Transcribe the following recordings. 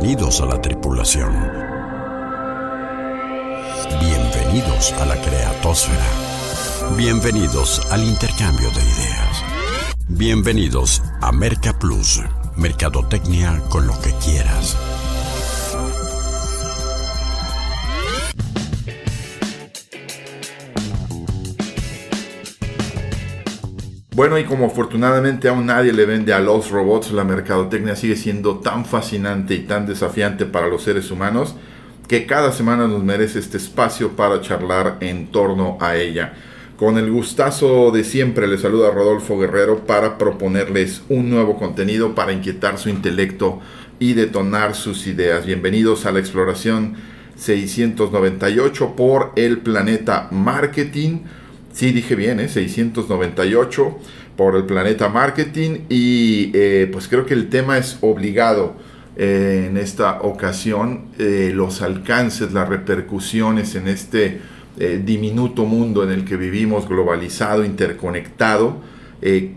Bienvenidos a la tripulación. Bienvenidos a la creatosfera. Bienvenidos al intercambio de ideas. Bienvenidos a Merca Plus, Mercadotecnia con lo que quieras. Bueno, y como afortunadamente aún nadie le vende a los robots, la mercadotecnia sigue siendo tan fascinante y tan desafiante para los seres humanos que cada semana nos merece este espacio para charlar en torno a ella. Con el gustazo de siempre les saluda Rodolfo Guerrero para proponerles un nuevo contenido para inquietar su intelecto y detonar sus ideas. Bienvenidos a la exploración 698 por el planeta Marketing Sí, dije bien, ¿eh? 698 por el Planeta Marketing y eh, pues creo que el tema es obligado eh, en esta ocasión, eh, los alcances, las repercusiones en este diminuto mundo en el que vivimos, globalizado, interconectado,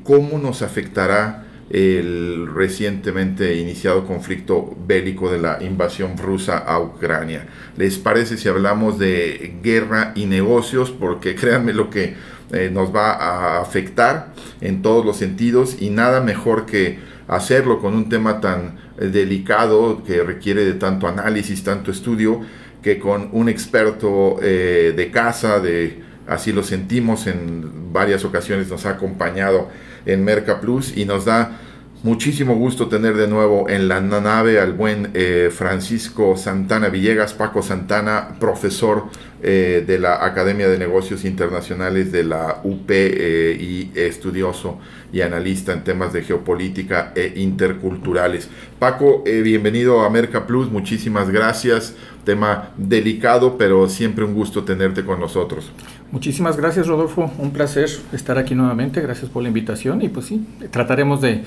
cómo nos afectará el recientemente iniciado conflicto bélico de la invasión rusa a Ucrania. ¿Les parece si hablamos de guerra y negocios? Porque créanme lo que eh, nos va a afectar en todos los sentidos y nada mejor que hacerlo con un tema tan eh, delicado que requiere de tanto análisis, tanto estudio, que con un experto eh, de casa, de así lo sentimos en varias ocasiones, nos ha acompañado en Merca Plus y nos da muchísimo gusto tener de nuevo en la nave al buen eh, Francisco Santana Villegas, Paco Santana, profesor eh, de la Academia de Negocios Internacionales de la UP eh, y estudioso y analista en temas de geopolítica e interculturales. Paco, bienvenido a Merca Plus, muchísimas gracias. Tema delicado, pero siempre un gusto tenerte con nosotros. Muchísimas gracias, Rodolfo. Un placer estar aquí nuevamente. Gracias por la invitación. Y pues sí, trataremos de,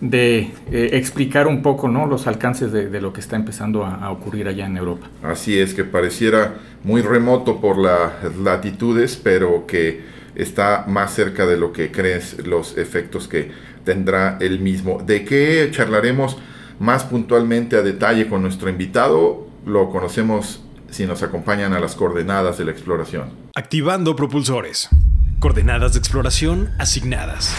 de eh, explicar un poco ¿no? los alcances de, lo que está empezando a, ocurrir allá en Europa. Así es, que pareciera muy remoto por las latitudes, pero que está más cerca de lo que crees los efectos que tendrá el mismo. ¿De qué charlaremos más puntualmente a detalle con nuestro invitado? Lo conocemos si nos acompañan a las coordenadas de la exploración. Activando propulsores. Coordenadas de exploración asignadas.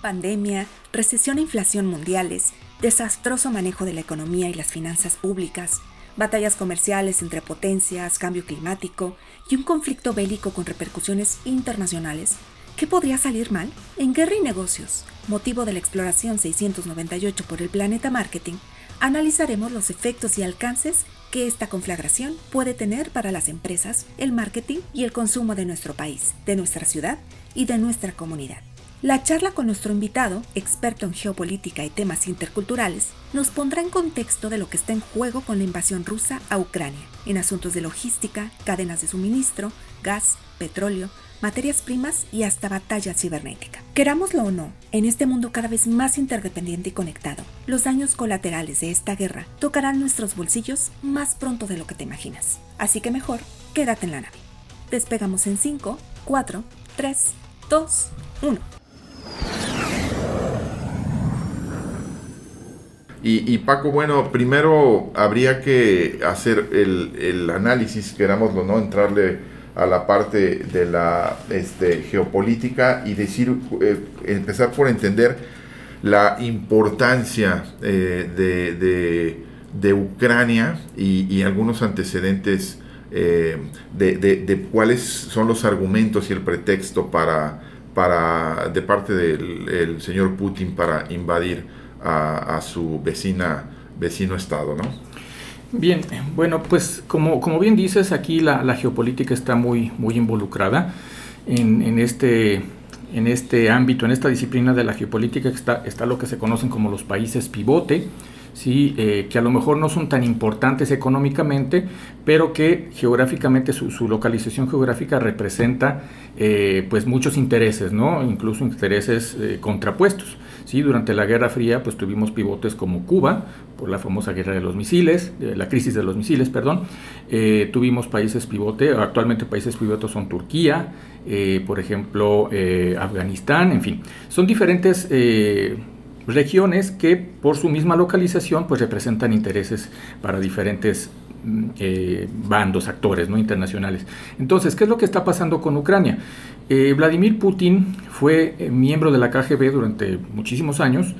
Pandemia, recesión e inflación mundiales, desastroso manejo de la economía y las finanzas públicas, batallas comerciales entre potencias, cambio climático y un conflicto bélico con repercusiones internacionales. ¿Qué podría salir mal? En Guerra y Negocios, motivo de la exploración 698 por el Planeta Marketing, analizaremos los efectos y alcances que esta conflagración puede tener para las empresas, el marketing y el consumo de nuestro país, de nuestra ciudad y de nuestra comunidad. La charla con nuestro invitado, experto en geopolítica y temas interculturales, nos pondrá en contexto de lo que está en juego con la invasión rusa a Ucrania, en asuntos de logística, cadenas de suministro, gas, petróleo, materias primas y hasta batalla cibernética. Querámoslo o no, en este mundo cada vez más interdependiente y conectado, los daños colaterales de esta guerra tocarán nuestros bolsillos más pronto de lo que te imaginas. Así que mejor, quédate en la nave. Despegamos en 5, 4, 3, 2, 1. Y, Paco, bueno, primero habría que hacer el, el análisis, querámoslo, ¿no? Entrarle a la parte de la este, geopolítica y decir, eh, empezar por entender la importancia eh, de, de, Ucrania y, algunos antecedentes eh, de, de, cuáles son los argumentos y el pretexto para, para de parte del señor Putin para invadir a, a su vecina, vecino estado, ¿no? Bien, bueno, pues como, como bien dices, aquí la, geopolítica está muy, muy involucrada en, en, este, en este ámbito, en esta disciplina de la geopolítica está, está lo que se conocen como los países pivote, ¿sí? Eh, que a lo mejor no son tan importantes económicamente, pero que geográficamente su, su localización geográfica representa eh, pues muchos intereses, ¿no? incluso intereses eh, contrapuestos. ¿Sí? Durante la Guerra Fría pues tuvimos pivotes como Cuba, por la famosa guerra de los misiles, la crisis de los misiles, perdón. tuvimos países pivote, actualmente países pivotes son Turquía, por ejemplo Afganistán, en fin. Son diferentes regiones que por su misma localización pues representan intereses para diferentes eh, bandos, actores ¿no? internacionales. Entonces, ¿qué es lo que está pasando con Ucrania? Eh, Vladimir Putin fue miembro de la KGB durante muchísimos años,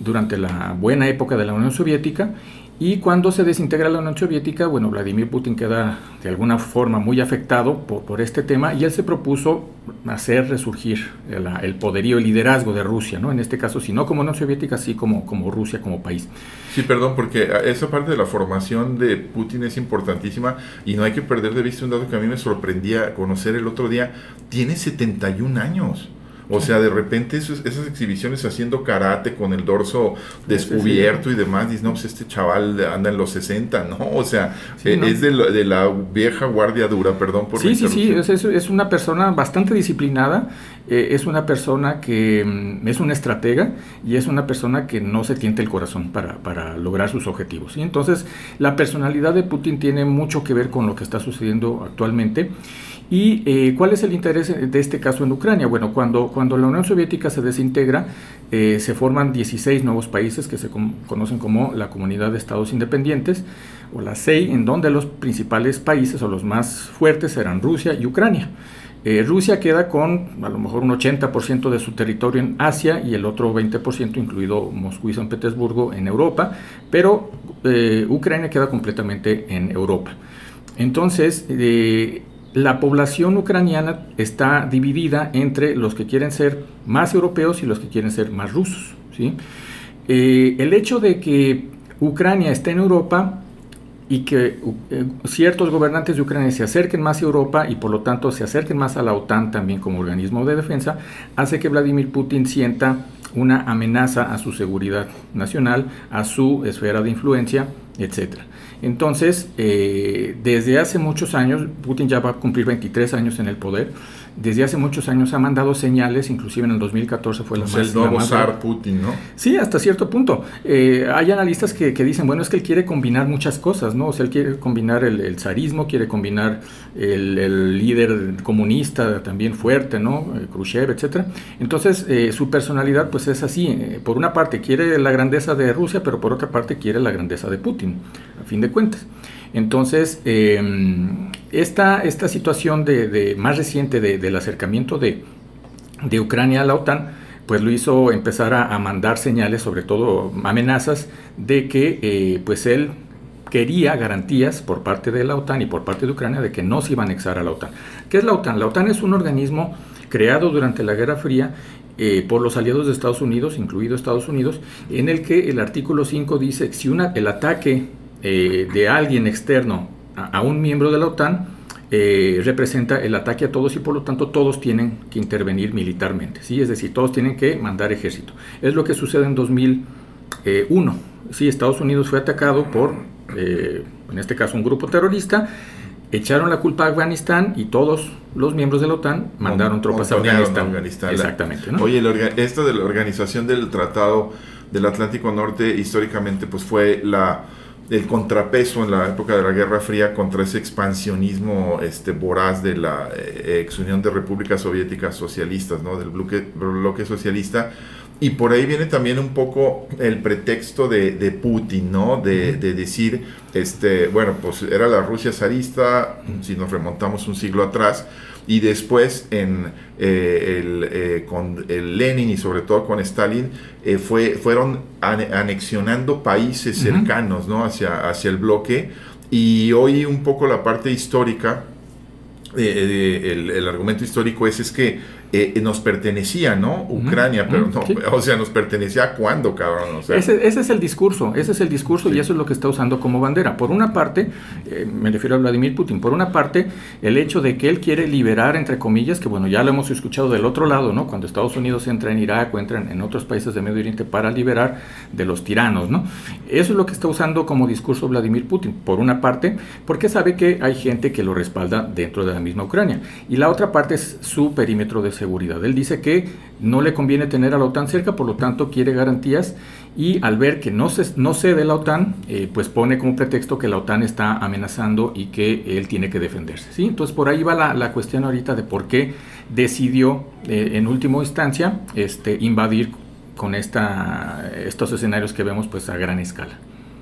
durante la buena época de la Unión Soviética, y cuando se desintegra la Unión Soviética, bueno, Vladimir Putin queda de alguna forma muy afectado por, este tema y él se propuso hacer resurgir el, poderío, el liderazgo de Rusia, ¿no? En este caso, si no como Unión Soviética, sí como, como Rusia, como país. Sí, perdón, porque esa parte de la formación de Putin es importantísima y no hay que perder de vista un dato que a mí me sorprendía conocer el otro día. Tiene 71 años. O sea, de repente esas exhibiciones haciendo karate con el dorso descubierto y demás, dices, no, pues este chaval anda en los 60, ¿no? O sea, eh, es de, la vieja guardia dura, perdón por Sí, sí, sí, es, es, una persona bastante disciplinada, eh, es una persona que mm, es una estratega y es una persona que no se tiente el corazón para, para lograr sus objetivos. ¿sí? Entonces, la personalidad de Putin tiene mucho que ver con lo que está sucediendo actualmente. ¿Y eh, cuál es el interés de este caso en Ucrania? Bueno, cuando, cuando la Unión Soviética se desintegra, eh, se forman 16 nuevos países que se conocen como la Comunidad de Estados Independientes, o la CEI, en donde los principales países o los más fuertes eran Rusia y Ucrania. Eh, Rusia queda con a lo mejor un 80% de su territorio en Asia y el otro 20%, incluido Moscú y San Petersburgo, en Europa, pero Ucrania queda completamente en Europa. Entonces, la población ucraniana está dividida entre los que quieren ser más europeos y los que quieren ser más rusos. Eh, el hecho de que Ucrania esté en Europa y que eh, ciertos gobernantes de Ucrania se acerquen más a Europa y por lo tanto se acerquen más a la OTAN también como organismo de defensa, hace que Vladimir Putin sienta una amenaza a su seguridad nacional, a su esfera de influencia, etc. Entonces, eh, desde hace muchos años, Putin ya va a cumplir 23 años en el poder, desde hace muchos años ha mandado señales, inclusive en el 2014 fue la más... El nuevo zar Putin, ¿no? Sí, hasta cierto punto. Eh, hay analistas que, dicen, bueno, es que él quiere combinar muchas cosas, ¿no? O sea, él quiere combinar el, zarismo, quiere combinar el, líder comunista también fuerte, ¿no? Eh, Khrushchev, etc. Entonces, eh, su personalidad pues es así. por una parte quiere la grandeza de Rusia, pero por otra parte quiere la grandeza de Putin, a fin de cuentas. Entonces, em, esta, esta situación de, más reciente del acercamiento de, Ucrania a la OTAN, pues lo hizo empezar a, mandar señales, sobre todo amenazas, de que eh, pues él quería garantías por parte de la OTAN y por parte de Ucrania de que no se iba a anexar a la OTAN. ¿Qué es la OTAN? La OTAN es un organismo creado durante la Guerra Fría eh, por los aliados de Estados Unidos, incluido Estados Unidos, en el que el artículo 5 dice que si una, el ataque eh, de alguien externo a, un miembro de la OTAN eh, representa el ataque a todos y por lo tanto todos tienen que intervenir militarmente, ¿sí? es decir, todos tienen que mandar ejército. Es lo que sucede en 2001. Sí, Estados Unidos fue atacado por, eh, en este caso, un grupo terrorista, echaron la culpa a Afganistán y todos los miembros de la OTAN mandaron tropas a Afganistán. Exactamente. Oye, esto de la organización del Tratado del Atlántico Norte históricamente pues fue la el contrapeso en la época de la Guerra Fría contra ese expansionismo este, voraz de la eh, ex Unión de Repúblicas Soviéticas Socialistas, ¿no? del bloque, bloque socialista. Y por ahí viene también un poco el pretexto de, de Putin, ¿no? De, de, decir, este, bueno, pues era la Rusia zarista, si nos remontamos un siglo atrás, y después en, eh, el, eh, con el Lenin y sobre todo con Stalin eh, fue, fueron anexionando países cercanos ¿no? hacia, hacia el bloque y hoy un poco la parte histórica, el, el, argumento histórico es, es que eh, nos pertenecía, ¿no? Ucrania, pero no, o sea, nos pertenecía a cuándo, cabrón. ese, es el discurso, ese es el discurso y eso es lo que está usando como bandera. Por una parte, eh, me refiero a Vladimir Putin, por una parte, el hecho de que él quiere liberar, entre comillas, que bueno, ya lo hemos escuchado del otro lado, ¿no? Cuando Estados Unidos entra en Irak o entra en, otros países de Medio Oriente para liberar de los tiranos, ¿no? Eso es lo que está usando como discurso Vladimir Putin, por una parte, porque sabe que hay gente que lo respalda dentro de la misma Ucrania. Y la otra parte es su perímetro de seguridad. Él dice que no le conviene tener a la OTAN cerca, por lo tanto quiere garantías y al ver que no, se, no cede la OTAN, eh, pues pone como pretexto que la OTAN está amenazando y que él tiene que defenderse. ¿sí? Entonces por ahí va la, la cuestión ahorita de por qué decidió eh, en última instancia este, invadir con esta, estos escenarios que vemos pues a gran escala.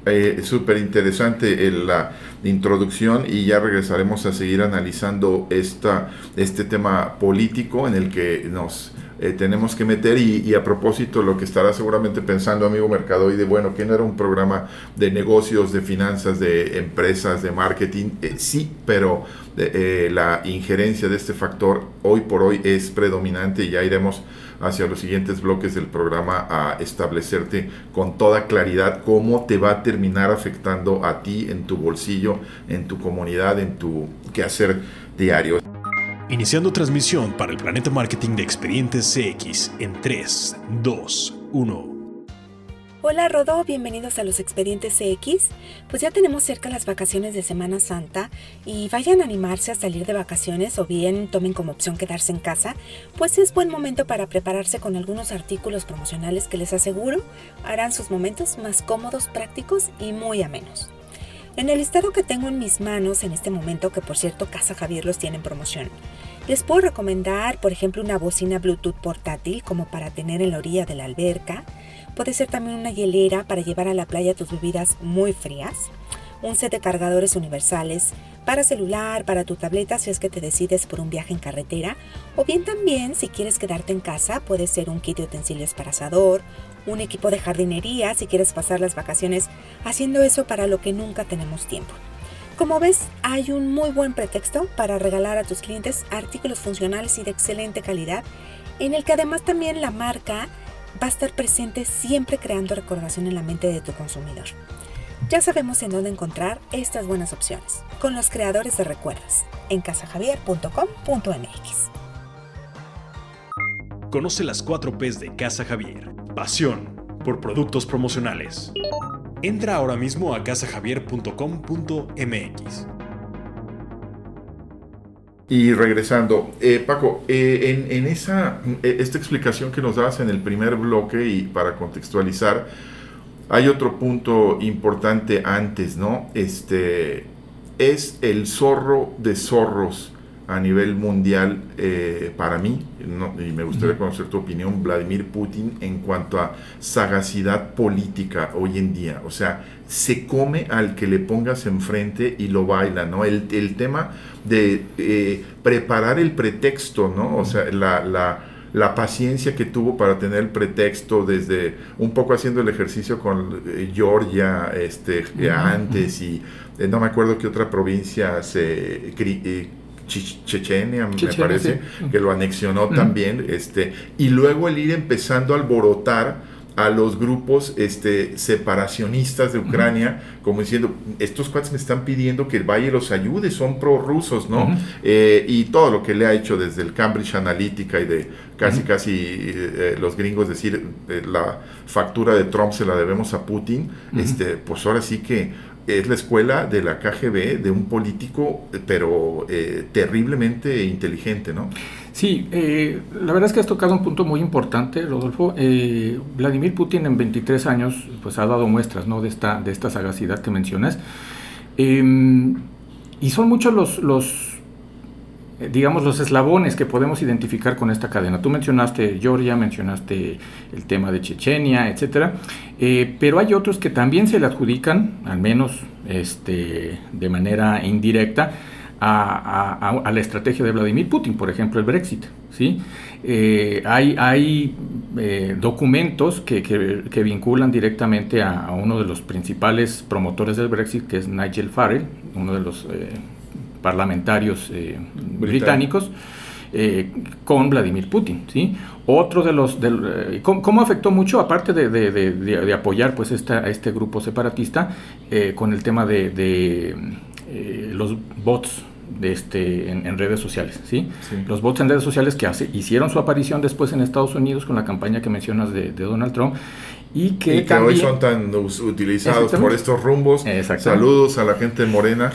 Eh, Súper interesante la introducción y ya regresaremos a seguir analizando esta, este tema político en el que nos eh, tenemos que meter y, a propósito lo que estará seguramente pensando amigo Mercadoide, bueno, que no era un programa de negocios, de finanzas, de empresas, de marketing, eh, sí, pero eh, la injerencia de este factor hoy por hoy es predominante y ya iremos hacia los siguientes bloques del programa a establecerte con toda claridad cómo te va a terminar afectando a ti en tu bolsillo, en tu comunidad, en tu quehacer diario. Iniciando transmisión para el Planeta Marketing de Expedientes CX en 3, 2, 1. Hola Rodó, bienvenidos a los Expedientes CX. Pues ya tenemos cerca las vacaciones de Semana Santa y vayan a animarse a salir de vacaciones o bien tomen como opción quedarse en casa, pues es buen momento para prepararse con algunos artículos promocionales que les aseguro harán sus momentos más cómodos, prácticos y muy amenos. En el listado que tengo en mis manos en este momento, que por cierto Casa Javier los tiene en promoción, les puedo recomendar, por ejemplo, una bocina Bluetooth portátil como para tener en la orilla de la alberca. Puede ser también una hielera para llevar a la playa tus bebidas muy frías. Un set de cargadores universales para celular, para tu tableta si es que te decides por un viaje en carretera. O bien también, si quieres quedarte en casa, puede ser un kit de utensilios para asador, un equipo de jardinería si quieres pasar las vacaciones haciendo eso para lo que nunca tenemos tiempo. Como ves, hay un muy buen pretexto para regalar a tus clientes artículos funcionales y de excelente calidad, en el que además también la marca va a estar presente siempre creando recordación en la mente de tu consumidor. Ya sabemos en dónde encontrar estas buenas opciones, con los creadores de recuerdos, en casajavier.com.mx. Conoce las 4 P's de Casa Javier. Pasión por productos promocionales. Entra ahora mismo a casajavier.com.mx. Y regresando, eh, Paco, eh, en, esa, eh, esta explicación que nos das en el primer bloque y para contextualizar, hay otro punto importante antes, ¿no? Este es el zorro de zorros a nivel mundial eh, para mí, y me gustaría conocer tu opinión, Vladimir Putin, en cuanto a sagacidad política hoy en día. O sea, se come al que le pongas enfrente y lo baila, ¿no? El, el tema de eh, preparar el pretexto, ¿no? O sea, la, la, la, paciencia que tuvo para tener el pretexto desde un poco haciendo el ejercicio con eh, Georgia este, antes y no me acuerdo qué otra provincia se Chechenia, me parece, que lo anexionó también, este, y luego el ir empezando a alborotar a los grupos este, separacionistas de Ucrania, como diciendo, estos cuates me están pidiendo que el Valle los ayude, son prorrusos, ¿no? Eh, y todo lo que le ha hecho desde el Cambridge Analytica y de casi, casi eh, los gringos decir, eh, la factura de Trump se la debemos a Putin, este, pues ahora sí que es la escuela de la KGB, de un político, pero eh, terriblemente inteligente, ¿no? Sí, eh, la verdad es que has tocado un punto muy importante, Rodolfo. Eh, Vladimir Putin en 23 años pues, ha dado muestras ¿no? de, esta, de esta sagacidad que mencionas. Em, y son muchos los, los eh, digamos, los eslabones que podemos identificar con esta cadena. Tú mencionaste Georgia, mencionaste el tema de Chechenia, etcétera, eh, pero hay otros que también se le adjudican, al menos este, de manera indirecta, a, la estrategia de Vladimir Putin, por ejemplo, el Brexit. ¿sí? Eh, hay hay documentos que, que, vinculan directamente a, uno de los principales promotores del Brexit, que es Nigel Farrell, uno de los parlamentarios eh, británicos. Eh, con Vladimir Putin, ¿sí? Otro de los... De, eh, ¿cómo, afectó mucho, aparte de, apoyar pues esta, a este grupo separatista, con el tema de, los bots de este, en, redes sociales, ¿sí? Los bots en redes sociales que hace, hicieron su aparición después en Estados Unidos con la campaña que mencionas de, Donald Trump y que, hoy son tan utilizados por estos rumbos. Saludos a la gente morena.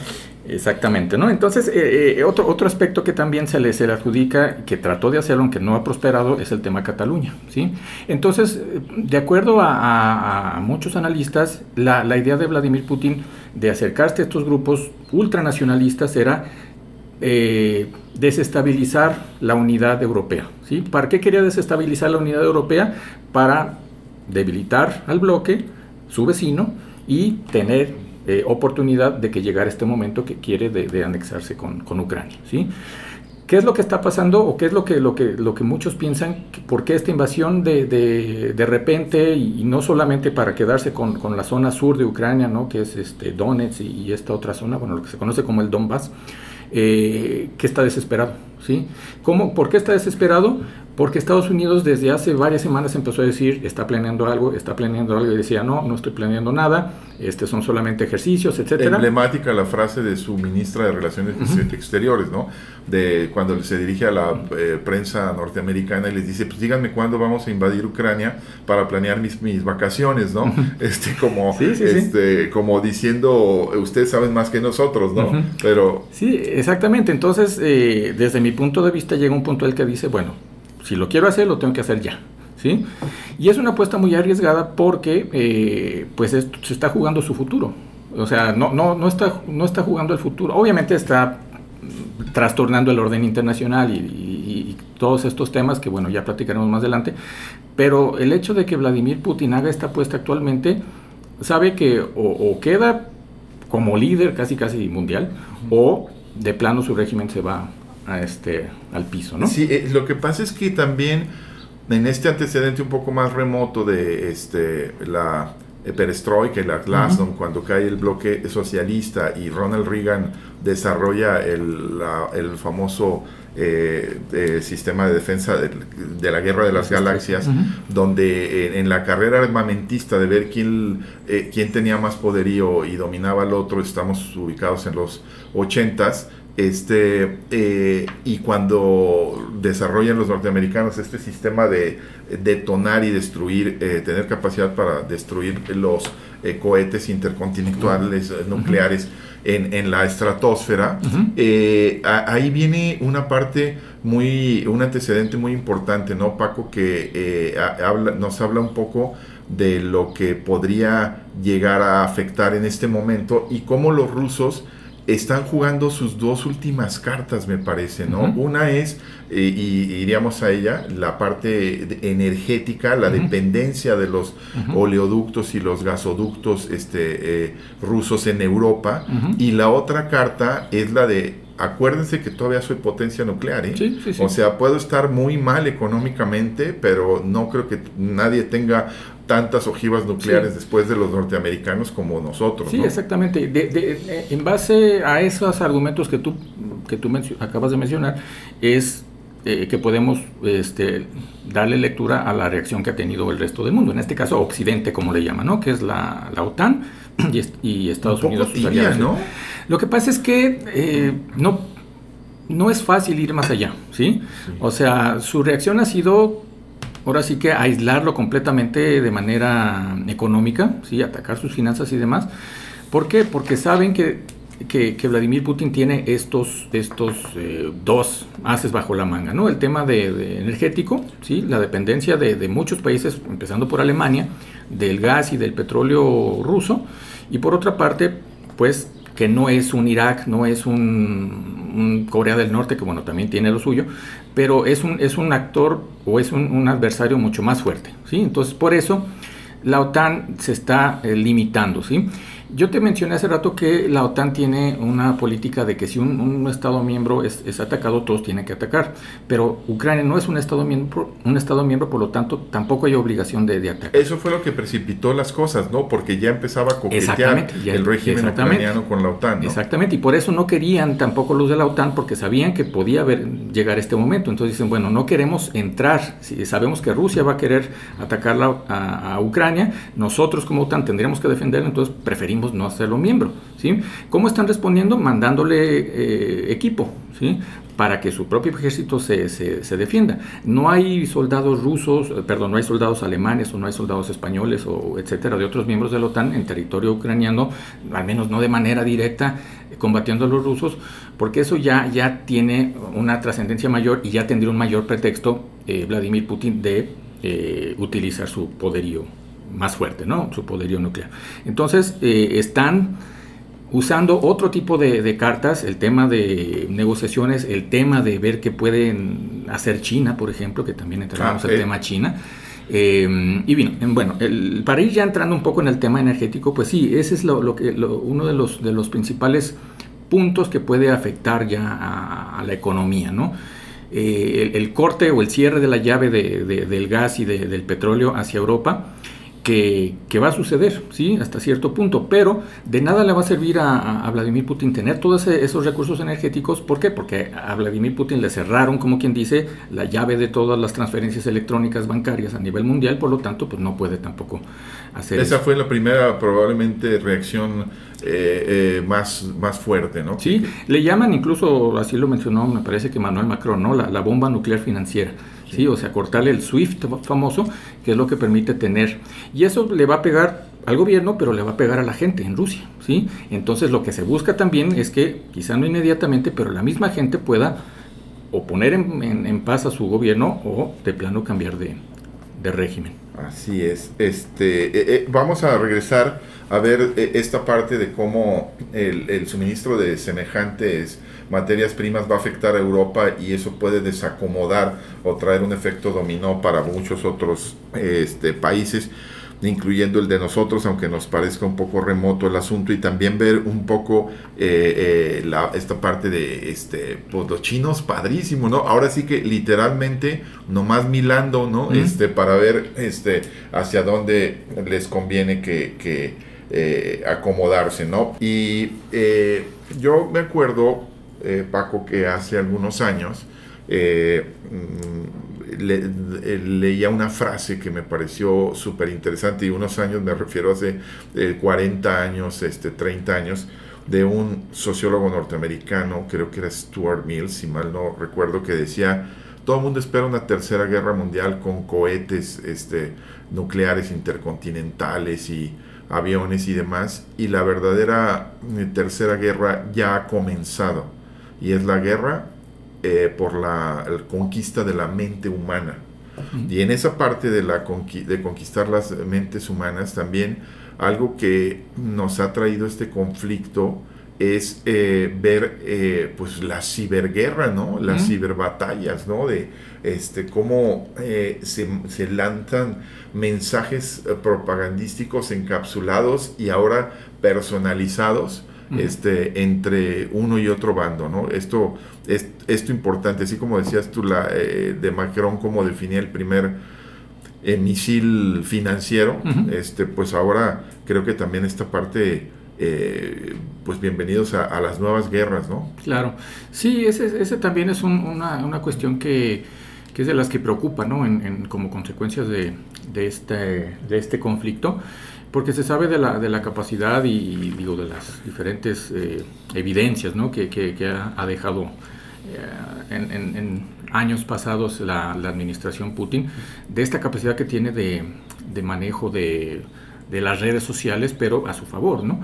Exactamente, ¿no? Entonces, eh, eh, otro, otro aspecto que también se le, se le adjudica, que trató de hacerlo, aunque no ha prosperado, es el tema Cataluña, ¿sí? Entonces, de acuerdo a, muchos analistas, la, la, idea de Vladimir Putin de acercarse a estos grupos ultranacionalistas era eh, desestabilizar la unidad europea, ¿sí? ¿Para qué quería desestabilizar la unidad europea? Para debilitar al bloque, su vecino, y tener eh, oportunidad de que llegara este momento que quiere de, anexarse con, con, Ucrania. ¿sí? ¿Qué es lo que está pasando o qué es lo que, lo que, lo que muchos piensan? ¿Por qué esta invasión de, de, de repente y, no solamente para quedarse con, con, la zona sur de Ucrania, ¿no? que es este Donetsk y, esta otra zona, bueno, lo que se conoce como el Donbass, eh, que está desesperado? ¿Sí? ¿Cómo, ¿Por qué está desesperado? Porque Estados Unidos desde hace varias semanas empezó a decir, está planeando algo, está planeando algo, y decía, no, no estoy planeando nada, este son solamente ejercicios, etcétera. Emblemática la frase de su ministra de Relaciones Exteriores, ¿no? De cuando se dirige a la eh, prensa norteamericana y les dice, pues díganme cuándo vamos a invadir Ucrania para planear mis, mis vacaciones, ¿no? Este, como, este, como diciendo, ustedes saben más que nosotros, ¿no? Pero... Sí, exactamente. Entonces, eh, desde mi punto de vista llega un punto el que dice, bueno, si lo quiero hacer, lo tengo que hacer ya. ¿sí? Y es una apuesta muy arriesgada porque eh, pues se está jugando su futuro. O sea, no, no, no, está, no está jugando el futuro. Obviamente está trastornando el orden internacional y, todos estos temas que, bueno, ya platicaremos más adelante. Pero el hecho de que Vladimir Putin haga esta apuesta actualmente, sabe que o, queda como líder casi casi mundial o de plano su régimen se va a este, al piso, ¿no? Sí, eh, lo que pasa es que también en este antecedente un poco más remoto de este, la perestroika y la glasnost, cuando cae el bloque socialista y Ronald Reagan desarrolla el, el famoso eh, eh, sistema de defensa de, la guerra de las galaxias, donde en, la carrera armamentista de ver quién, quién tenía más poderío y dominaba al otro, estamos ubicados en los ochentas, este, eh, y cuando desarrollan los norteamericanos este sistema de detonar y destruir, eh, tener capacidad para destruir los eh, cohetes intercontinentales nucleares en, en, la estratosfera, ahí viene una parte muy, un antecedente muy importante, ¿no, Paco? Que habla, nos habla un poco de lo que podría llegar a afectar en este momento y cómo los rusos están jugando sus dos últimas cartas, me parece, ¿no? Una es, eh, y iríamos a ella, la parte energética, la dependencia de los oleoductos y los gasoductos este, eh, rusos en Europa, y la otra carta es la de acuérdense que todavía soy potencia nuclear, ¿eh? Sí, sí, sí. O sea, puedo estar muy mal económicamente, pero no creo que nadie tenga tantas ojivas nucleares después de los norteamericanos como nosotros. Sí, exactamente. en base a esos argumentos que tú, que tú acabas de mencionar, es eh, que podemos este, darle lectura a la reacción que ha tenido el resto del mundo, en este caso Occidente, como le llaman, ¿no? que es la, la OTAN y, Estados Unidos. ¿no? Lo que pasa es que eh, no, no es fácil ir más allá, ¿sí? O sea, su reacción ha sido ahora sí que aislarlo completamente de manera económica, ¿sí? atacar sus finanzas y demás. ¿Por qué? Porque saben que, que, Vladimir Putin tiene estos, estos eh, dos haces bajo la manga, ¿no? El tema de, energético, ¿sí? La dependencia de, de, muchos países, empezando por Alemania, del gas y del petróleo ruso, y por otra parte, pues que no es un Irak, no es un, Corea del Norte, que bueno, también tiene lo suyo, pero es un, es un actor o es un, adversario mucho más fuerte, ¿sí? Entonces, por eso la OTAN se está eh, limitando, ¿sí? Yo te mencioné hace rato que la OTAN tiene una política de que si un, Estado miembro es, atacado, todos tienen que atacar. Pero Ucrania no es un Estado miembro, un Estado miembro por lo tanto, tampoco hay obligación de, atacar. Eso fue lo que precipitó las cosas, ¿no? Porque ya empezaba a coquetear el régimen ucraniano con la OTAN. Exactamente, y por eso no querían tampoco los de la OTAN, porque sabían que podía haber, llegar este momento. Entonces dicen, bueno, no queremos entrar. Si sabemos que Rusia va a querer atacar a, a Ucrania, nosotros como OTAN tendríamos que defenderla, entonces preferimos no hacerlo miembro. ¿sí? ¿Cómo están respondiendo? Mandándole eh, equipo, ¿sí? para que su propio ejército se, se, defienda. No hay soldados rusos, eh, perdón, no hay soldados alemanes o no hay soldados españoles o etcétera, de otros miembros de la OTAN en territorio ucraniano, al menos no de manera directa, combatiendo a los rusos, porque eso ya, ya tiene una trascendencia mayor y ya tendría un mayor pretexto eh, Vladimir Putin de utilizar su poderío más fuerte, ¿no? Su poderío nuclear. Entonces, eh, están usando otro tipo de, cartas, el tema de negociaciones, el tema de ver qué pueden hacer China, por ejemplo, que también entramos ah, el tema China. Eh, y bien, bueno, el, para ir ya entrando un poco en el tema energético, pues sí, ese es lo, que, uno de los, de los principales puntos que puede afectar ya a, la economía, ¿no? Eh, el, corte o el cierre de la llave del gas y del petróleo hacia Europa que, va a suceder, ¿sí? Hasta cierto punto, pero de nada le va a servir a, Vladimir Putin tener todos esos recursos energéticos. ¿Por qué? Porque a Vladimir Putin le cerraron, como quien dice, la llave de todas las transferencias electrónicas bancarias a nivel mundial, por lo tanto, pues no puede tampoco hacer Esa fue la primera, probablemente, reacción eh, eh, más, más fuerte, ¿no? Sí, le llaman incluso, así lo mencionó, me parece que Manuel Macron, ¿no? La, la bomba nuclear financiera. ¿Sí? O sea, cortarle el SWIFT famoso, que es lo que permite tener. Y eso le va a pegar al gobierno, pero le va a pegar a la gente en Rusia, ¿sí? Entonces lo que se busca también es que, quizá no inmediatamente, pero la misma gente pueda o poner en, paz a su gobierno o de plano cambiar de, régimen. Así es. Este, eh, eh, vamos a regresar a ver eh, esta parte de cómo el, el suministro de semejantes materias primas va a afectar a Europa y eso puede desacomodar o traer un efecto dominó para muchos otros este, países incluyendo el de nosotros, aunque nos parezca un poco remoto el asunto, y también ver un poco eh, eh, esta parte de este, pues, los chinos, padrísimo, ¿no? Ahora sí que literalmente nomás milando, ¿no? Este, para ver este, hacia dónde les conviene que, eh, acomodarse, ¿no? Y yo me acuerdo eh, Paco, que hace algunos años eh, mm, leía una frase que me pareció súper interesante, y unos años me refiero hace 40 eh, años, este, 30 años, de un sociólogo norteamericano, creo que era Stuart Mills, si mal no recuerdo, que decía, todo el mundo espera una tercera guerra mundial con cohetes este, nucleares intercontinentales y aviones y demás, y la verdadera tercera guerra ya ha comenzado y es la guerra eh, por la, conquista de la mente humana. Y en esa parte de, la de conquistar las mentes humanas también algo que nos ha traído este conflicto es eh, ver eh, pues la ciberguerra, ¿no? Las ciberbatallas, ¿no? De este, cómo se, se, lanzan mensajes propagandísticos encapsulados y ahora personalizados este, entre uno y otro bando, ¿no? Esto es esto importante, así como decías tú la, eh, de Macron, como definía el primer eh, misil financiero, este, pues ahora creo que también esta parte... Eh, pues bienvenidos a, las nuevas guerras, ¿no? Claro, sí, ese, ese también es una, una, cuestión que, que, es de las que preocupa, ¿no? En, como consecuencias de, de, este, de este conflicto porque se sabe de la, de la capacidad y, digo de las diferentes eh, evidencias ¿no? que, que, ha, dejado eh, en, años pasados la, la, administración Putin, de esta capacidad que tiene de, de manejo de, de, las redes sociales, pero a su favor. ¿no?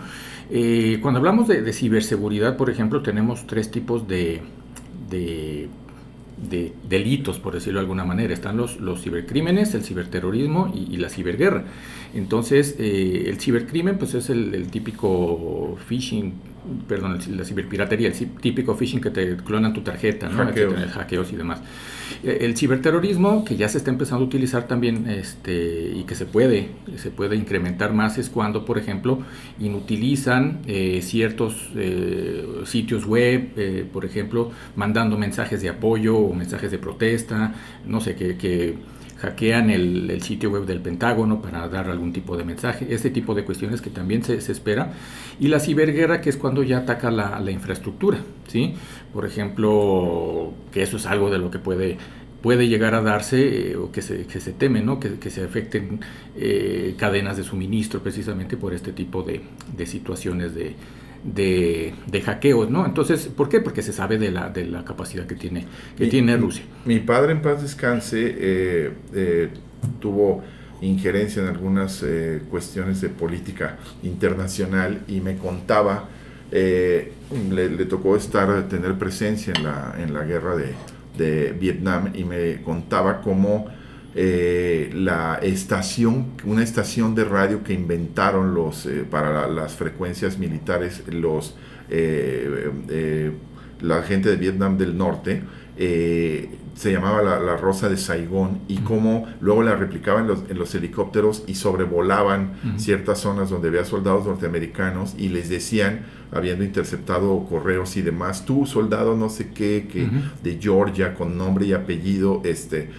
Eh, cuando hablamos de, ciberseguridad, por ejemplo, tenemos tres tipos de de delitos, por decirlo de alguna manera. Están los, los cibercrímenes, el ciberterrorismo y, la ciberguerra. Entonces, eh, el cibercrimen pues es el, típico phishing, perdón, la ciberpiratería, el típico phishing que te clonan tu tarjeta, ¿no? hackeos y demás. Eh, el ciberterrorismo, que ya se está empezando a utilizar también este, y que se puede, se puede incrementar más, es cuando, por ejemplo, inutilizan eh, ciertos sitios web, por ejemplo, mandando mensajes de apoyo o mensajes de protesta, no sé, que, que hackean el, sitio web del Pentágono para dar algún tipo de mensaje, este tipo de cuestiones que también se, espera. Y la ciberguerra, que es cuando ya ataca la, infraestructura, ¿sí? Por ejemplo, que eso es algo de lo que puede puede llegar a darse eh, o que se, que se teme, ¿no? que, que se afecten eh, cadenas de suministro precisamente por este tipo de, de situaciones de, de, de, hackeos, ¿no? Entonces, ¿por qué? Porque se sabe de la, de la capacidad que tiene, que tiene Rusia. Mi, padre en paz descanse eh, eh, tuvo injerencia en algunas eh, cuestiones de política internacional y me contaba, le, le, tocó estar, tener presencia en la, en la guerra de, de Vietnam y me contaba cómo eh, la estación, una estación de radio que inventaron los, eh, para las frecuencias militares los, eh, la gente de Vietnam del Norte, se llamaba la, Rosa de Saigón y cómo luego la replicaban en los, helicópteros y sobrevolaban ciertas zonas donde había soldados norteamericanos y les decían, habiendo interceptado correos y demás, tú soldado no sé qué, que de Georgia con nombre y apellido, este,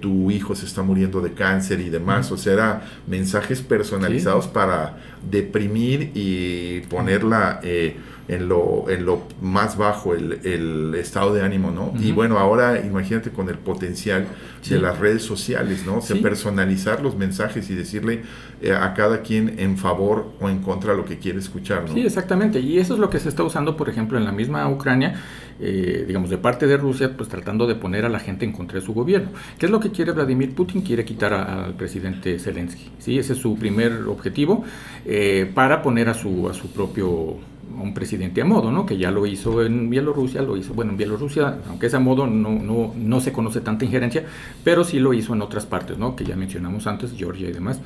tu hijo se está muriendo de cáncer y demás, o sea, eran mensajes personalizados para deprimir y ponerla... Eh, en lo, en lo más bajo el, el estado de ánimo, ¿no? Y bueno, ahora imagínate con el potencial de las redes sociales, ¿no? O personalizar los mensajes y decirle eh, a cada quien en favor o en contra lo que quiere escuchar, ¿no? Sí, exactamente. Y eso es lo que se está usando, por ejemplo, en la misma Ucrania, eh, digamos, de parte de Rusia, pues tratando de poner a la gente en contra de su gobierno. ¿Qué es lo que quiere Vladimir Putin? Quiere quitar al presidente Zelensky, ¿sí? Ese es su primer objetivo eh, para poner a su, a su propio un presidente a modo, ¿no? que ya lo hizo en Bielorrusia, lo hizo, bueno, en Bielorrusia, aunque es a modo, no, no, no se conoce tanta injerencia, pero sí lo hizo en otras partes, ¿no? que ya mencionamos antes, Georgia y demás,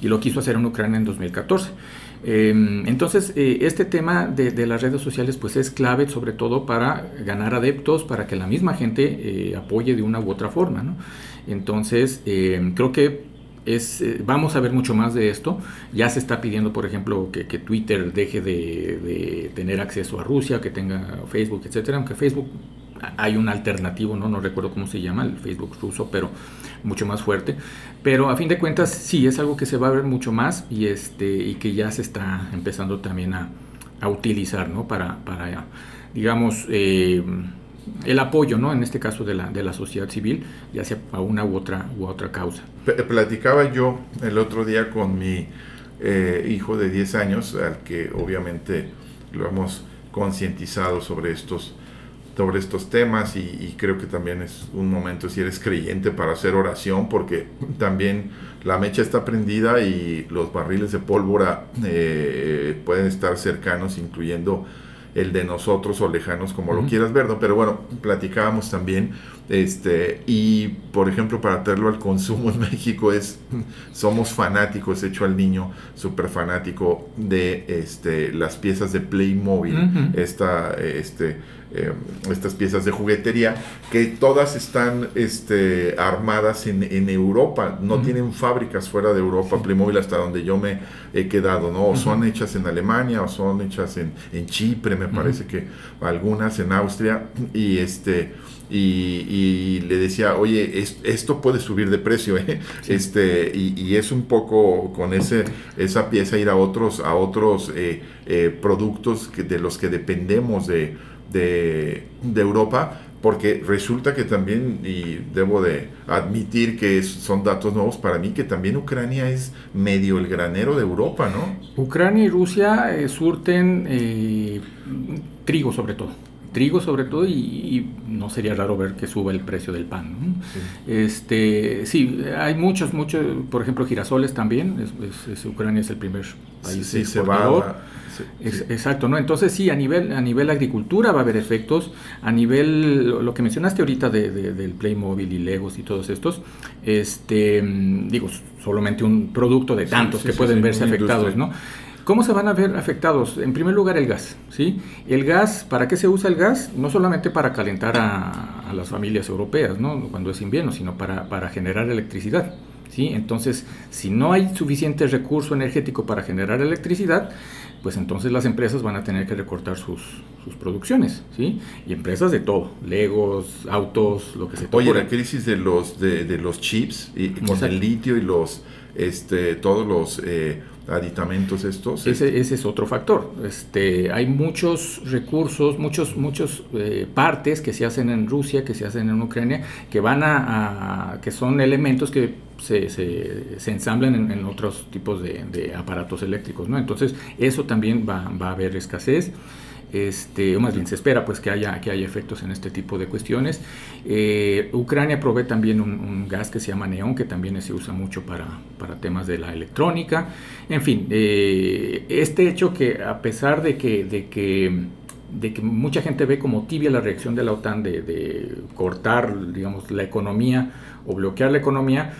y lo quiso hacer en Ucrania en 2014. Em, entonces, eh, este tema de, las redes sociales pues es clave sobre todo para ganar adeptos, para que la misma gente eh, apoye de una u otra forma. ¿no? Entonces, em, creo que eh, vamos a ver mucho más de esto. Ya se está pidiendo, por ejemplo, que, Twitter deje de, tener acceso a Rusia, que tenga Facebook, etcétera. Aunque Facebook hay un alternativo, ¿no? no recuerdo cómo se llama, el Facebook ruso, pero mucho más fuerte. Pero a fin de cuentas, sí, es algo que se va a ver mucho más y, este, y que ya se está empezando también a, utilizar ¿no? para, para digamos, eh, el apoyo, ¿no? En este caso de la, de la sociedad civil, ya sea a una u otra, u otra causa. Platicaba yo el otro día con mi eh, hijo de 10 años, al que obviamente lo hemos concientizado sobre estos, sobre estos temas y, creo que también es un momento si eres creyente para hacer oración porque también la mecha está prendida y los barriles de pólvora eh, pueden estar cercanos incluyendo el de nosotros o lejanos, como lo quieras ver, ¿no? Pero bueno, platicábamos también, este, y por ejemplo, para traerlo al consumo en México es, somos fanáticos, hecho al niño, súper fanático de este, las piezas de Playmobil, esta, este, eh, estas piezas de juguetería, que todas están este, armadas en, en Europa, no tienen fábricas fuera de Europa, Playmobil hasta donde yo me he quedado, ¿no? O son hechas en Alemania, o son hechas en, en Chipre, me parece que algunas en Austria, y este y, le decía, oye, esto puede subir de precio, ¿eh? este, y, es un poco con ese, esa pieza ir a otros, a otros eh, eh, productos que, de los que dependemos de, de, Europa, porque resulta que también, y debo de admitir que son datos nuevos para mí, que también Ucrania es medio el granero de Europa, ¿no? Ucrania y Rusia surten trigo sobre todo trigo sobre todo y, no sería raro ver que suba el precio del pan. Sí. Este, sí, hay muchos, muchos, por ejemplo, girasoles también, es, Ucrania es el primer país sí, exportador. exacto, ¿no? Entonces sí, a nivel, a nivel agricultura va a haber efectos, a nivel, lo que mencionaste ahorita de, del Playmobil y Legos y todos estos, este, digo, solamente un producto de tantos que pueden verse afectados, ¿no? ¿Cómo se van a ver afectados? En primer lugar, el gas. ¿sí? El gas, ¿para qué se usa el gas? No solamente para calentar a, las familias europeas ¿no? cuando es invierno, sino para, para generar electricidad. ¿sí? Entonces, si no hay suficiente recurso energético para generar electricidad, pues entonces las empresas van a tener que recortar sus, sus producciones, ¿sí? Y empresas de todo, legos, autos, lo que se Oye, la crisis de los, de, de los chips, y, con el litio y los, este, todos los... Eh, aditamentos estos. Ese, ese, es otro factor. Este, hay muchos recursos, muchos, muchos eh, partes que se hacen en Rusia, que se hacen en Ucrania, que van a, que son elementos que se, se, se ensamblan en, otros tipos de, de, aparatos eléctricos, ¿no? Entonces, eso también va, va a haber escasez este, o más bien se espera pues que haya, que haya efectos en este tipo de cuestiones. Eh, Ucrania provee también un, gas que se llama neón, que también se usa mucho para, para temas de la electrónica. En fin, eh, este hecho que a pesar de que, de que de que mucha gente ve como tibia la reacción de la OTAN de, de cortar, digamos, la economía o bloquear la economía,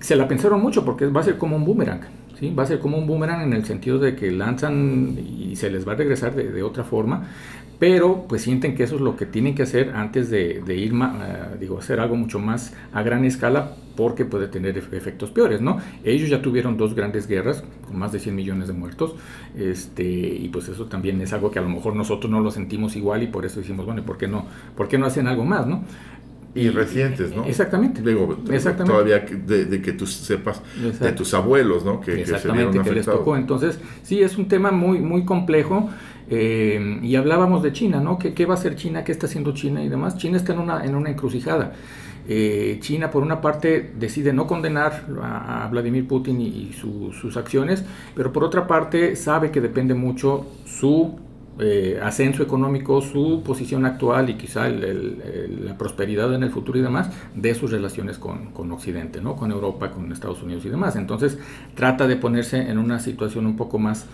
se la pensaron mucho porque va a ser como un boomerang. Va a ser como un boomerang en el sentido de que lanzan y se les va a regresar de, otra forma, pero pues sienten que eso es lo que tienen que hacer antes de, de ir, uh, digo, hacer algo mucho más a gran escala porque puede tener efectos peores, ¿no? Ellos ya tuvieron dos grandes guerras con más de 100 millones de muertos, este, y pues eso también es algo que a lo mejor nosotros no lo sentimos igual y por eso decimos, bueno, ¿por qué no, por qué no hacen algo más, no? Y, recientes, ¿no? Exactamente. Digo, exactamente. todavía de, de, que tú sepas Exacto. de tus abuelos, ¿no? Que, exactamente, que, que les tocó. Entonces, sí, es un tema muy, muy complejo. Eh, y hablábamos de China, ¿no? ¿Qué, ¿Qué, va a hacer China? ¿Qué está haciendo China y demás? China está en una, en una encrucijada. Eh, China, por una parte, decide no condenar a, a Vladimir Putin y, y su, sus acciones, pero por otra parte, sabe que depende mucho su eh, ascenso económico, su posición actual y quizá la prosperidad en el futuro y demás de sus relaciones con, con, Occidente, ¿no? con Europa, con Estados Unidos y demás. Entonces trata de ponerse en una situación un poco más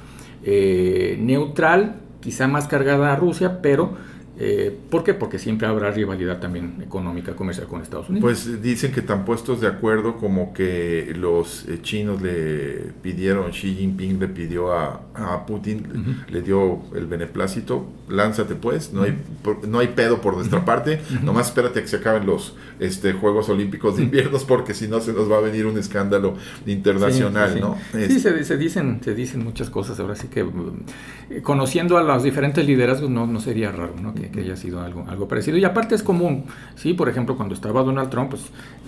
eh, neutral, quizá más cargada a Rusia, pero eh, ¿Por qué? Porque siempre habrá rivalidad también económica, comercial con Estados Unidos. Pues dicen que están puestos de acuerdo como que los eh, chinos le pidieron, Xi Jinping le pidió a, a Putin, uh -huh. le dio el beneplácito, lánzate pues, no, uh -huh. hay, no hay pedo por nuestra uh -huh. parte, nomás espérate a que se acaben los este, Juegos Olímpicos de invierno porque si no se nos va a venir un escándalo internacional, sí, sí, ¿no? Sí, sí se, se, dicen, se dicen muchas cosas, ahora sí que eh, conociendo a los diferentes liderazgos no, no sería raro, ¿no? Que, que, haya sido algo, algo parecido. Y aparte es común, ¿sí? Por ejemplo, cuando estaba Donald Trump, pues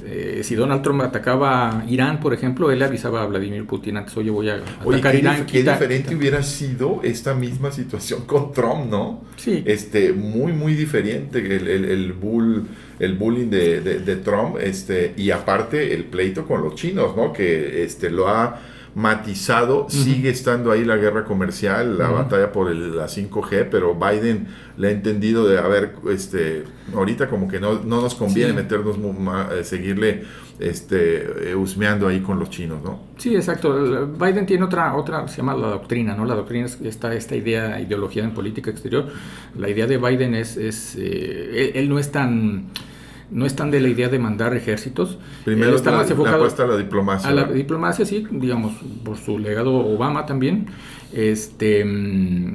eh, si Donald Trump atacaba Irán, por ejemplo, él le avisaba a Vladimir Putin antes, oye, voy a atacar qué Irán. Qué quita, diferente quita. hubiera sido esta misma situación con Trump, ¿no? Sí. Este, muy, muy diferente el, el, el bull el bullying de, de, de, Trump este y aparte el pleito con los chinos no que este lo ha matizado, uh -huh. sigue estando ahí la guerra comercial, la uh -huh. batalla por el, la 5G, pero Biden le ha entendido de, a ver, este, ahorita como que no, no nos conviene sí. meternos, eh, seguirle este, husmeando ahí con los chinos, ¿no? Sí, exacto. Biden tiene otra, otra, se llama la doctrina, ¿no? La doctrina es esta, esta idea, ideología en política exterior. La idea de Biden es, es eh, él, él no es tan no están de la idea de mandar ejércitos. Primero está la, más enfocado la a la diplomacia. A la diplomacia, sí, digamos, por su legado Obama también, este,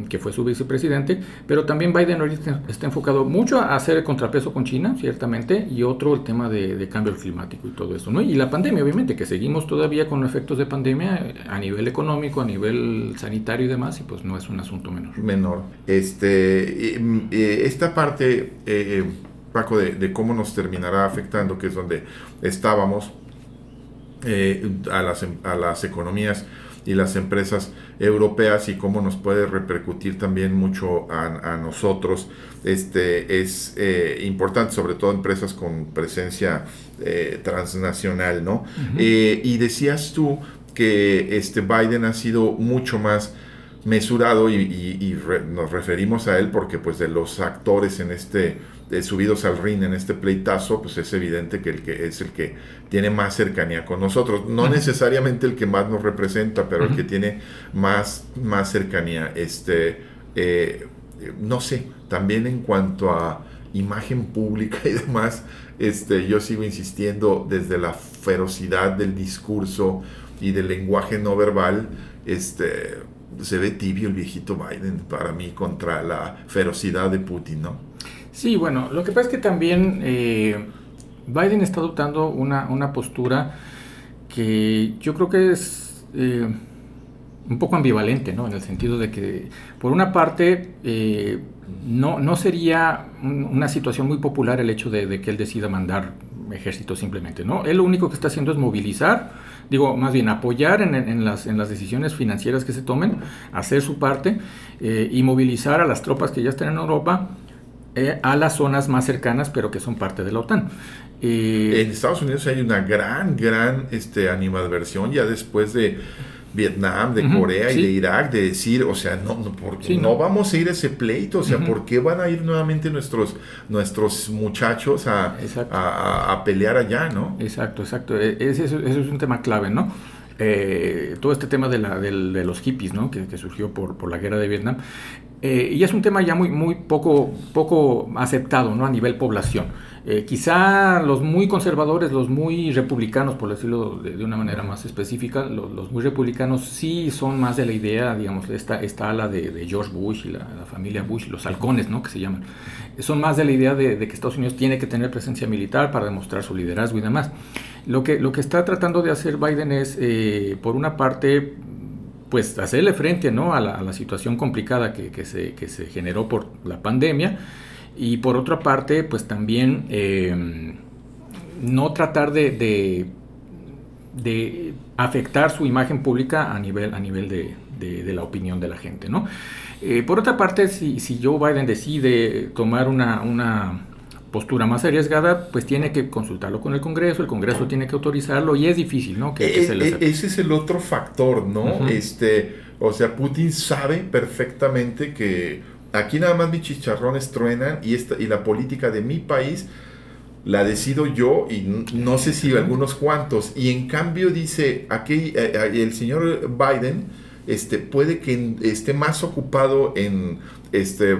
que fue su vicepresidente, pero también Biden ahorita está enfocado mucho a hacer el contrapeso con China, ciertamente, y otro el tema de, de cambio climático y todo eso, ¿no? Y la pandemia, obviamente, que seguimos todavía con efectos de pandemia a nivel económico, a nivel sanitario y demás, y pues no es un asunto menor. Menor. Este, esta parte... Eh, Paco, de, de, cómo nos terminará afectando, que es donde estábamos, eh, a, las, a las economías y las empresas europeas y cómo nos puede repercutir también mucho a, a nosotros. Este es eh, importante, sobre todo empresas con presencia eh, transnacional, ¿no? Uh -huh. eh, y decías tú que este Biden ha sido mucho más mesurado y, y, y re, nos referimos a él porque pues de los actores en este subidos al ring en este pleitazo, pues es evidente que el que es el que tiene más cercanía con nosotros. No uh -huh. necesariamente el que más nos representa, pero uh -huh. el que tiene más, más cercanía. Este, eh, no sé, también en cuanto a imagen pública y demás, este, yo sigo insistiendo desde la ferocidad del discurso y del lenguaje no verbal, este, se ve tibio el viejito Biden para mí contra la ferocidad de Putin, ¿no? Sí, bueno, lo que pasa es que también eh, Biden está adoptando una, una, postura que yo creo que es eh, un poco ambivalente, ¿no? En el sentido de que, por una parte, eh, no, no sería una situación muy popular el hecho de, de que él decida mandar ejército simplemente, ¿no? Él lo único que está haciendo es movilizar, digo, más bien apoyar en, en, las, en las decisiones financieras que se tomen, hacer su parte eh, y movilizar a las tropas que ya están en Europa eh, a las zonas más cercanas, pero que son parte de la OTAN. En Estados Unidos hay una gran, gran este, animadversión ya después de Vietnam, de uh -huh, Corea sí. y de Irak, de decir, o sea, no, no, porque sí, no. no vamos a ir a ese pleito, o sea, uh -huh. ¿por qué van a ir nuevamente nuestros, nuestros muchachos a, a, a, pelear allá, no? Exacto, exacto, ese, ese es un tema clave, ¿no? Eh, todo este tema de, la, de, de los hippies, ¿no? Que, que, surgió por, por la guerra de Vietnam, eh, y es un tema ya muy, muy poco, poco aceptado ¿no? a nivel población. Eh, quizá los muy conservadores, los muy republicanos, por decirlo de, una manera más específica, los, muy republicanos sí son más de la idea, digamos, esta, esta ala de, George Bush y la, familia Bush, los halcones, ¿no? Que se llaman. Son más de la idea de, que Estados Unidos tiene que tener presencia militar para demostrar su liderazgo y demás. Lo que, lo que está tratando de hacer Biden es, eh, por una parte, pues hacerle frente ¿no? a, la, situación complicada que, que, se, que se generó por la pandemia y por otra parte, pues también eh, no tratar de, de, afectar su imagen pública a nivel, a nivel de, la opinión de la gente. ¿no? Eh, por otra parte, si, si, Joe Biden decide tomar una, una, postura más arriesgada, pues tiene que consultarlo con el Congreso, el Congreso tiene que autorizarlo y es difícil, ¿no? Que, eh, ese es el otro factor, ¿no? este, o sea, Putin sabe perfectamente que aquí nada más mis chicharrones truenan y, esta, y la política de mi país la decido yo y no sé si algunos cuantos. Y en cambio dice, aquí eh, eh, el señor Biden este, puede que esté más ocupado en este,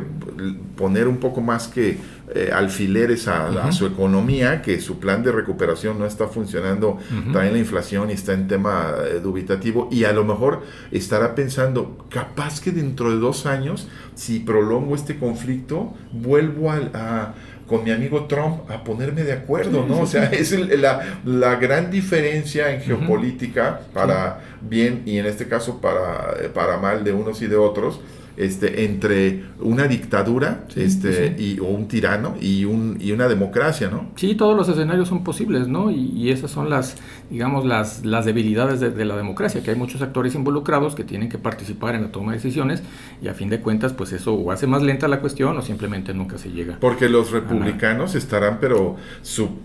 poner un poco más que eh, alfileres a, su economía, que su plan de recuperación no está funcionando, también la inflación y está en tema eh, dubitativo, y a lo mejor estará pensando, capaz que dentro de dos años, si prolongo este conflicto, vuelvo a, con mi amigo Trump a ponerme de acuerdo, ¿no? O sea, es la, la, gran diferencia en geopolítica para bien y en este caso para, para mal de unos y de otros este, entre una dictadura este, Y, o un tirano y, un, y una democracia, ¿no? Sí, todos los escenarios son posibles, ¿no? Y, esas son las, digamos, las, las debilidades de, la democracia, que hay muchos actores involucrados que tienen que participar en la toma de decisiones y a fin de cuentas, pues eso o hace más lenta la cuestión o simplemente nunca se llega. Porque los republicanos estarán, pero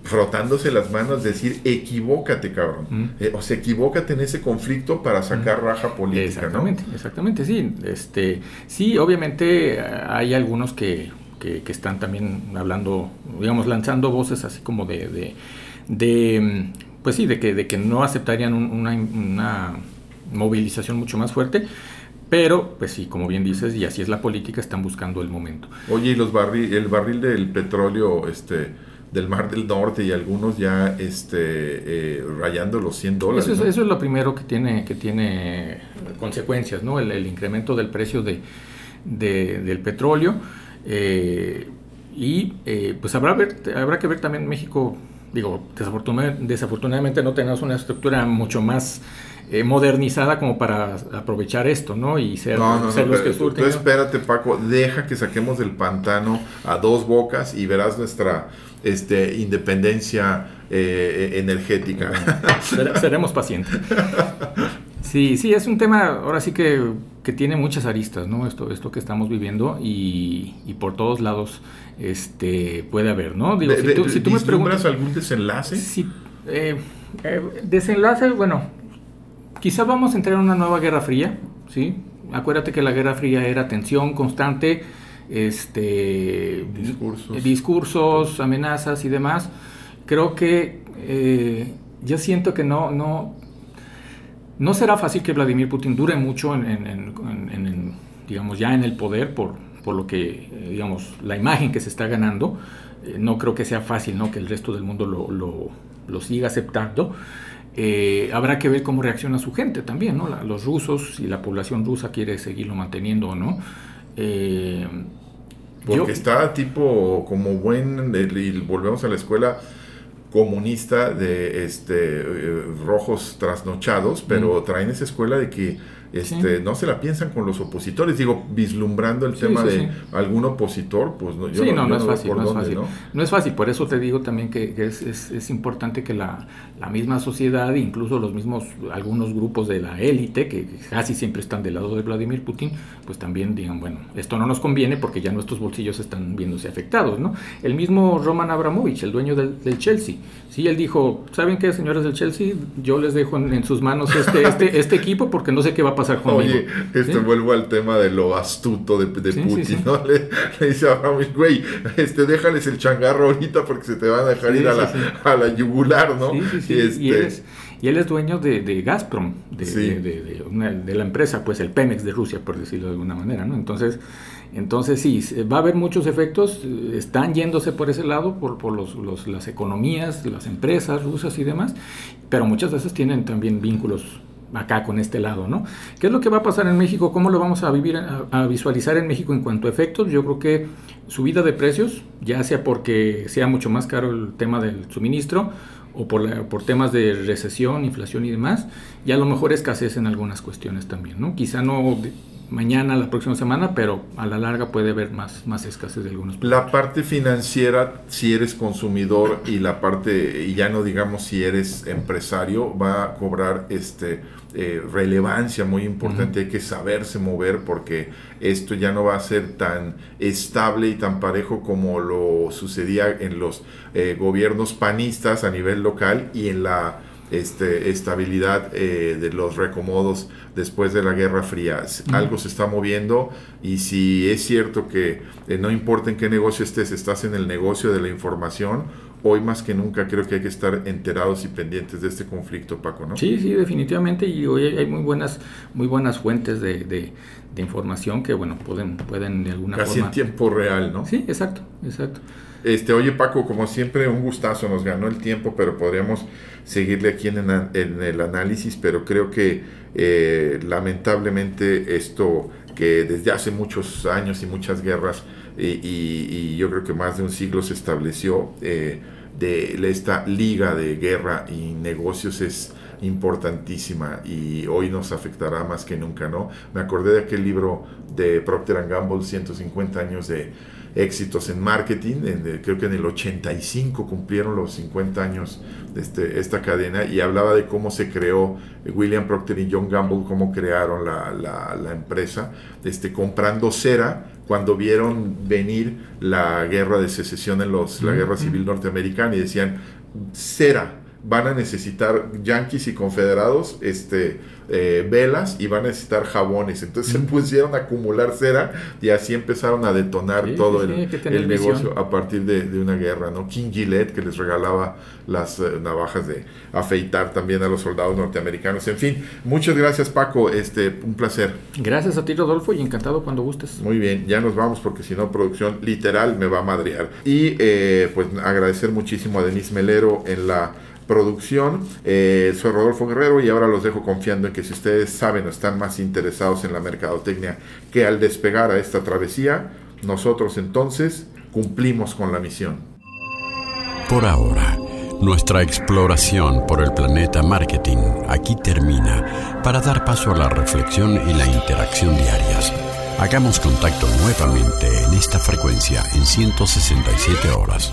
frotándose las manos, decir, equivócate, cabrón. Eh, o sea, equivócate en ese conflicto para sacar raja política, exactamente, Exactamente, sí. Este, Sí, obviamente eh, hay algunos que, que, están también hablando, digamos, lanzando voces así como de, de, mm, pues sí, de que, de que no aceptarían una, una movilización mucho más fuerte. Pero, pues sí, como bien dices, y así es la política, están buscando el momento. Oye, y los barril, el barril del petróleo este, del Mar del Norte y algunos ya este, eh, rayando los 100 dólares. Eso es, eso es, lo primero que tiene, que tiene consecuencias, ¿no? El, incremento del precio de, del petróleo. Eh, y eh, pues habrá, habrá que ver también México, digo, desafortunadamente, no tenemos una estructura mucho más eh, modernizada como para aprovechar esto, ¿no? Y ser, los que surten. Tú espérate, Paco, deja que saquemos del pantano a dos bocas y verás nuestra este, independencia energética. seremos pacientes. Sí, sí, es un tema, ahora sí que, que tiene muchas aristas, ¿no? Esto, esto que estamos viviendo y, y por todos lados este, puede haber, ¿no? Digo, si, tú, si tú me preguntas algún desenlace. Sí, eh, eh, desenlace, bueno, quizás vamos a entrar en una nueva guerra fría, ¿sí? Acuérdate que la guerra fría era tensión constante, este, discursos, discursos amenazas y demás. Creo que eh, yo siento que no, no, no será fácil que Vladimir Putin dure mucho en, digamos, ya en el poder por, por lo que, eh, digamos, la imagen que se está ganando. Eh, no creo que sea fácil ¿no? que el resto del mundo lo, siga aceptando. Eh, habrá que ver cómo reacciona su gente también, ¿no? los rusos y la población rusa quiere seguirlo manteniendo o no. Porque está tipo como buen, y volvemos a la escuela, comunista de este eh, rojos trasnochados, pero traen esa escuela de que este, no se la piensan con los opositores. Digo, vislumbrando el tema de algún opositor, pues no, yo no, no, es fácil, no, es fácil. ¿no? es fácil, por eso te digo también que, es, es, es, importante que la, la, misma sociedad, incluso los mismos, algunos grupos de la élite, que casi siempre están del lado de Vladimir Putin, pues también digan, bueno, esto no nos conviene porque ya nuestros bolsillos están viéndose afectados, ¿no? El mismo Roman Abramovich, el dueño del, del Chelsea, sí, él dijo, ¿saben qué, señores del Chelsea? Yo les dejo en, sus manos este, este, este equipo porque no sé qué va a pasar conmigo. Oye, este vuelvo al tema de lo astuto de, Putin, ¿no? Le, dice a Abraham, güey, este, déjales el changarro ahorita porque se te van a dejar ir a la, a la, yugular, ¿no? Y, este, y, él es, dueño de, de Gazprom, de, de, la empresa, pues el Pemex de Rusia, por decirlo de alguna manera, ¿no? Entonces, entonces sí, va a haber muchos efectos, están yéndose por ese lado, por, por los, los, las economías, las empresas rusas y demás, pero muchas veces tienen también vínculos acá con este lado, ¿no? ¿Qué es lo que va a pasar en México? ¿Cómo lo vamos a vivir, a, visualizar en México en cuanto a efectos? Yo creo que subida de precios, ya sea porque sea mucho más caro el tema del suministro o por, por temas de recesión, inflación y demás, y a lo mejor escasez en algunas cuestiones también, ¿no? Quizá no mañana, la próxima semana, pero a la larga puede haber más, más escasez de algunos productos. La parte financiera, si eres consumidor y la parte, y ya no digamos si eres empresario, va a cobrar este eh, relevancia muy importante. Hay que saberse mover porque esto ya no va a ser tan estable y tan parejo como lo sucedía en los eh, gobiernos panistas a nivel local y en la este, estabilidad eh, de los recomodos después de la Guerra Fría. Algo se está moviendo y si es cierto que eh, no importa en qué negocio estés, estás en el negocio de la información, hoy más que nunca creo que hay que estar enterados y pendientes de este conflicto, Paco, ¿no? Sí, sí, definitivamente y hoy hay muy buenas, muy buenas fuentes de, de, información que, bueno, pueden, pueden de alguna forma... Casi en tiempo real, ¿no? Sí, exacto, exacto. Este, oye Paco, como siempre un gustazo, nos ganó el tiempo, pero podríamos seguirle aquí en, el análisis, pero creo que eh, lamentablemente esto que desde hace muchos años y muchas guerras y, yo creo que más de un siglo se estableció eh, de esta liga de guerra y negocios es importantísima y hoy nos afectará más que nunca, ¿no? Me acordé de aquel libro de Procter Gamble, 150 años de éxitos en marketing. creo que en el 85 cumplieron los 50 años de este, esta cadena y hablaba de cómo se creó William Procter y John Gamble, cómo crearon la, la, empresa, este, comprando cera cuando vieron venir la guerra de secesión en los, la guerra civil norteamericana y decían, cera, van a necesitar yanquis y confederados este, eh, velas y van a necesitar jabones. Entonces se pusieron a acumular cera y así empezaron a detonar todo el, negocio a partir de, una guerra. ¿no? King Gillette que les regalaba las eh, navajas de afeitar también a los soldados norteamericanos. En fin, muchas gracias Paco, este, un placer. Gracias a ti Rodolfo y encantado cuando gustes. Muy bien, ya nos vamos porque si no producción literal me va a madrear. Y eh, pues agradecer muchísimo a Denise Melero en la producción. Eh, soy Rodolfo Guerrero y ahora los dejo confiando en que si ustedes saben o están más interesados en la mercadotecnia que al despegar a esta travesía, nosotros entonces cumplimos con la misión. Por ahora, nuestra exploración por el planeta marketing aquí termina para dar paso a la reflexión y la interacción diarias. Hagamos contacto nuevamente en esta frecuencia en 167 horas.